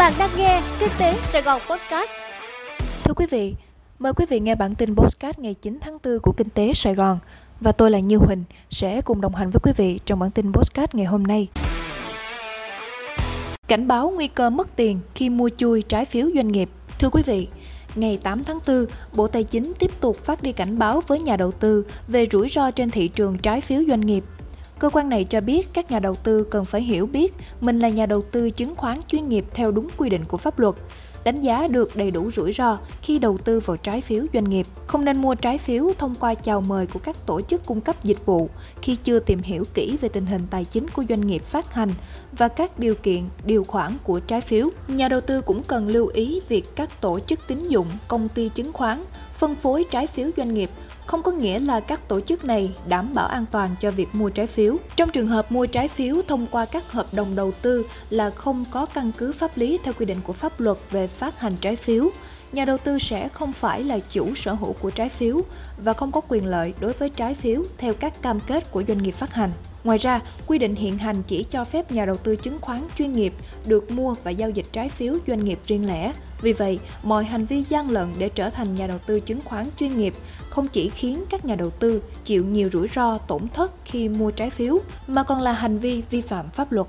Bạn đang nghe Kinh tế Sài Gòn Podcast. Thưa quý vị, mời quý vị nghe bản tin podcast ngày 9 tháng 4 của Kinh tế Sài Gòn và tôi là Như Huỳnh sẽ cùng đồng hành với quý vị trong bản tin podcast ngày hôm nay. Cảnh báo nguy cơ mất tiền khi mua chui trái phiếu doanh nghiệp. Thưa quý vị, ngày 8 tháng 4, Bộ Tài chính tiếp tục phát đi cảnh báo với nhà đầu tư về rủi ro trên thị trường trái phiếu doanh nghiệp Cơ quan này cho biết các nhà đầu tư cần phải hiểu biết mình là nhà đầu tư chứng khoán chuyên nghiệp theo đúng quy định của pháp luật, đánh giá được đầy đủ rủi ro khi đầu tư vào trái phiếu doanh nghiệp. Không nên mua trái phiếu thông qua chào mời của các tổ chức cung cấp dịch vụ khi chưa tìm hiểu kỹ về tình hình tài chính của doanh nghiệp phát hành và các điều kiện, điều khoản của trái phiếu. Nhà đầu tư cũng cần lưu ý việc các tổ chức tín dụng, công ty chứng khoán phân phối trái phiếu doanh nghiệp không có nghĩa là các tổ chức này đảm bảo an toàn cho việc mua trái phiếu. Trong trường hợp mua trái phiếu thông qua các hợp đồng đầu tư là không có căn cứ pháp lý theo quy định của pháp luật về phát hành trái phiếu, nhà đầu tư sẽ không phải là chủ sở hữu của trái phiếu và không có quyền lợi đối với trái phiếu theo các cam kết của doanh nghiệp phát hành. Ngoài ra, quy định hiện hành chỉ cho phép nhà đầu tư chứng khoán chuyên nghiệp được mua và giao dịch trái phiếu doanh nghiệp riêng lẻ. Vì vậy, mọi hành vi gian lận để trở thành nhà đầu tư chứng khoán chuyên nghiệp không chỉ khiến các nhà đầu tư chịu nhiều rủi ro tổn thất khi mua trái phiếu mà còn là hành vi vi phạm pháp luật.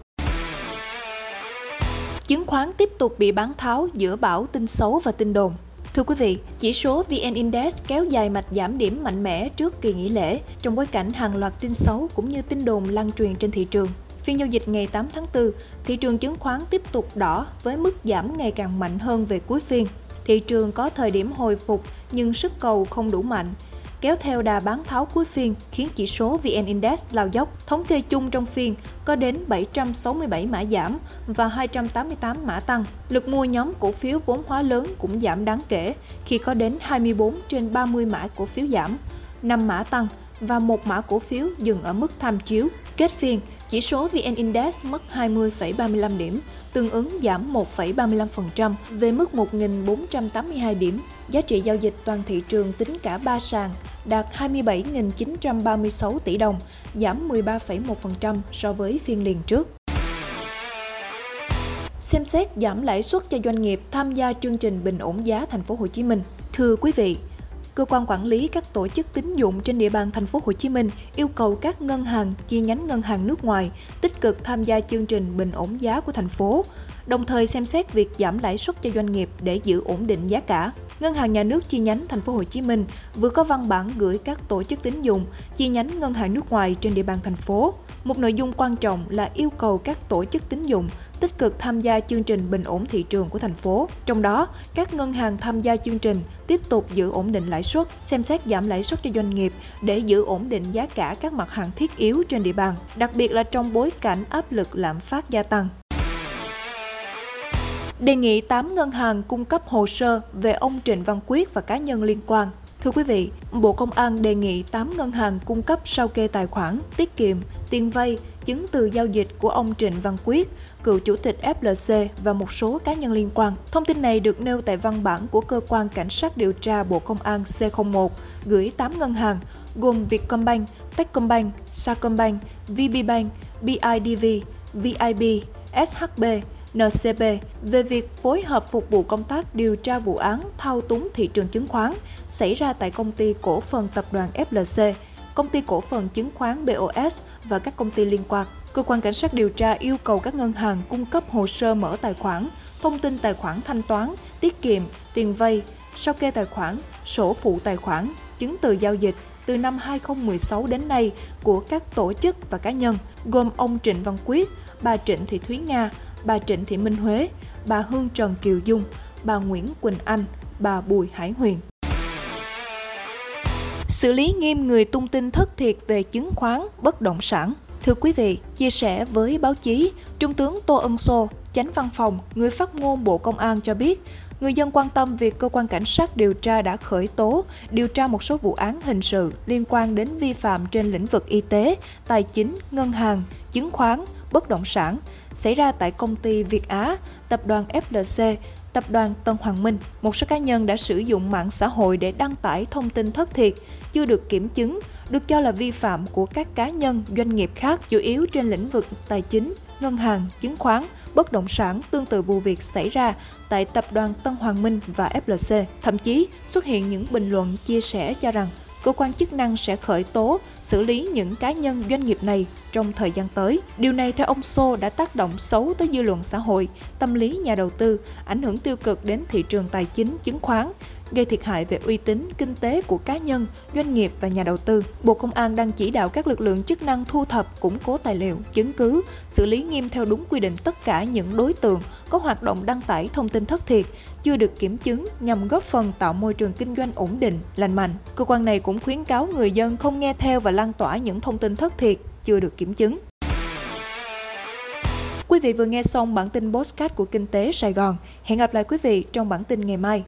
Chứng khoán tiếp tục bị bán tháo giữa bão tin xấu và tin đồn. Thưa quý vị, chỉ số VN Index kéo dài mạch giảm điểm mạnh mẽ trước kỳ nghỉ lễ trong bối cảnh hàng loạt tin xấu cũng như tin đồn lan truyền trên thị trường. Phiên giao dịch ngày 8 tháng 4, thị trường chứng khoán tiếp tục đỏ với mức giảm ngày càng mạnh hơn về cuối phiên. Thị trường có thời điểm hồi phục nhưng sức cầu không đủ mạnh, kéo theo đà bán tháo cuối phiên khiến chỉ số VN Index lao dốc. Thống kê chung trong phiên có đến 767 mã giảm và 288 mã tăng. Lực mua nhóm cổ phiếu vốn hóa lớn cũng giảm đáng kể khi có đến 24 trên 30 mã cổ phiếu giảm, 5 mã tăng và một mã cổ phiếu dừng ở mức tham chiếu. Kết phiên, chỉ số VN Index mất 20,35 điểm, tương ứng giảm 1,35% về mức 1.482 điểm. Giá trị giao dịch toàn thị trường tính cả ba sàn đạt 27.936 tỷ đồng, giảm 13,1% so với phiên liền trước. Xem xét giảm lãi suất cho doanh nghiệp tham gia chương trình bình ổn giá thành phố Hồ Chí Minh. Thưa quý vị, cơ quan quản lý các tổ chức tín dụng trên địa bàn thành phố Hồ Chí Minh yêu cầu các ngân hàng chi nhánh ngân hàng nước ngoài tích cực tham gia chương trình bình ổn giá của thành phố, đồng thời xem xét việc giảm lãi suất cho doanh nghiệp để giữ ổn định giá cả. Ngân hàng Nhà nước chi nhánh thành phố Hồ Chí Minh vừa có văn bản gửi các tổ chức tín dụng chi nhánh ngân hàng nước ngoài trên địa bàn thành phố. Một nội dung quan trọng là yêu cầu các tổ chức tín dụng tích cực tham gia chương trình bình ổn thị trường của thành phố. Trong đó, các ngân hàng tham gia chương trình tiếp tục giữ ổn định lãi suất, xem xét giảm lãi suất cho doanh nghiệp để giữ ổn định giá cả các mặt hàng thiết yếu trên địa bàn, đặc biệt là trong bối cảnh áp lực lạm phát gia tăng đề nghị 8 ngân hàng cung cấp hồ sơ về ông Trịnh Văn Quyết và cá nhân liên quan. Thưa quý vị, Bộ Công an đề nghị 8 ngân hàng cung cấp sao kê tài khoản, tiết kiệm, tiền vay, chứng từ giao dịch của ông Trịnh Văn Quyết, cựu chủ tịch FLC và một số cá nhân liên quan. Thông tin này được nêu tại văn bản của cơ quan cảnh sát điều tra Bộ Công an C01 gửi 8 ngân hàng gồm Vietcombank, Techcombank, Sacombank, VPBank, BIDV, VIB, SHB, NCB về việc phối hợp phục vụ công tác điều tra vụ án thao túng thị trường chứng khoán xảy ra tại công ty cổ phần tập đoàn FLC, công ty cổ phần chứng khoán BOS và các công ty liên quan. Cơ quan cảnh sát điều tra yêu cầu các ngân hàng cung cấp hồ sơ mở tài khoản, thông tin tài khoản thanh toán, tiết kiệm, tiền vay, sao kê tài khoản, sổ phụ tài khoản, chứng từ giao dịch từ năm 2016 đến nay của các tổ chức và cá nhân gồm ông Trịnh Văn Quyết, bà Trịnh Thị Thúy Nga, bà Trịnh Thị Minh Huế, bà Hương Trần Kiều Dung, bà Nguyễn Quỳnh Anh, bà Bùi Hải Huyền. Xử lý nghiêm người tung tin thất thiệt về chứng khoán, bất động sản. Thưa quý vị, chia sẻ với báo chí, Trung tướng Tô Ân Sô, chánh văn phòng, người phát ngôn Bộ Công an cho biết, người dân quan tâm việc cơ quan cảnh sát điều tra đã khởi tố, điều tra một số vụ án hình sự liên quan đến vi phạm trên lĩnh vực y tế, tài chính, ngân hàng, chứng khoán, bất động sản xảy ra tại công ty Việt Á, tập đoàn FLC, tập đoàn Tân Hoàng Minh. Một số cá nhân đã sử dụng mạng xã hội để đăng tải thông tin thất thiệt, chưa được kiểm chứng, được cho là vi phạm của các cá nhân, doanh nghiệp khác, chủ yếu trên lĩnh vực tài chính, ngân hàng, chứng khoán, bất động sản tương tự vụ việc xảy ra tại tập đoàn Tân Hoàng Minh và FLC. Thậm chí xuất hiện những bình luận chia sẻ cho rằng cơ quan chức năng sẽ khởi tố, xử lý những cá nhân doanh nghiệp này trong thời gian tới. Điều này theo ông Sô đã tác động xấu tới dư luận xã hội, tâm lý nhà đầu tư, ảnh hưởng tiêu cực đến thị trường tài chính, chứng khoán, gây thiệt hại về uy tín kinh tế của cá nhân, doanh nghiệp và nhà đầu tư. Bộ Công an đang chỉ đạo các lực lượng chức năng thu thập, củng cố tài liệu, chứng cứ, xử lý nghiêm theo đúng quy định tất cả những đối tượng có hoạt động đăng tải thông tin thất thiệt, chưa được kiểm chứng nhằm góp phần tạo môi trường kinh doanh ổn định, lành mạnh. Cơ quan này cũng khuyến cáo người dân không nghe theo và lan tỏa những thông tin thất thiệt, chưa được kiểm chứng. Quý vị vừa nghe xong bản tin Postcard của Kinh tế Sài Gòn. Hẹn gặp lại quý vị trong bản tin ngày mai.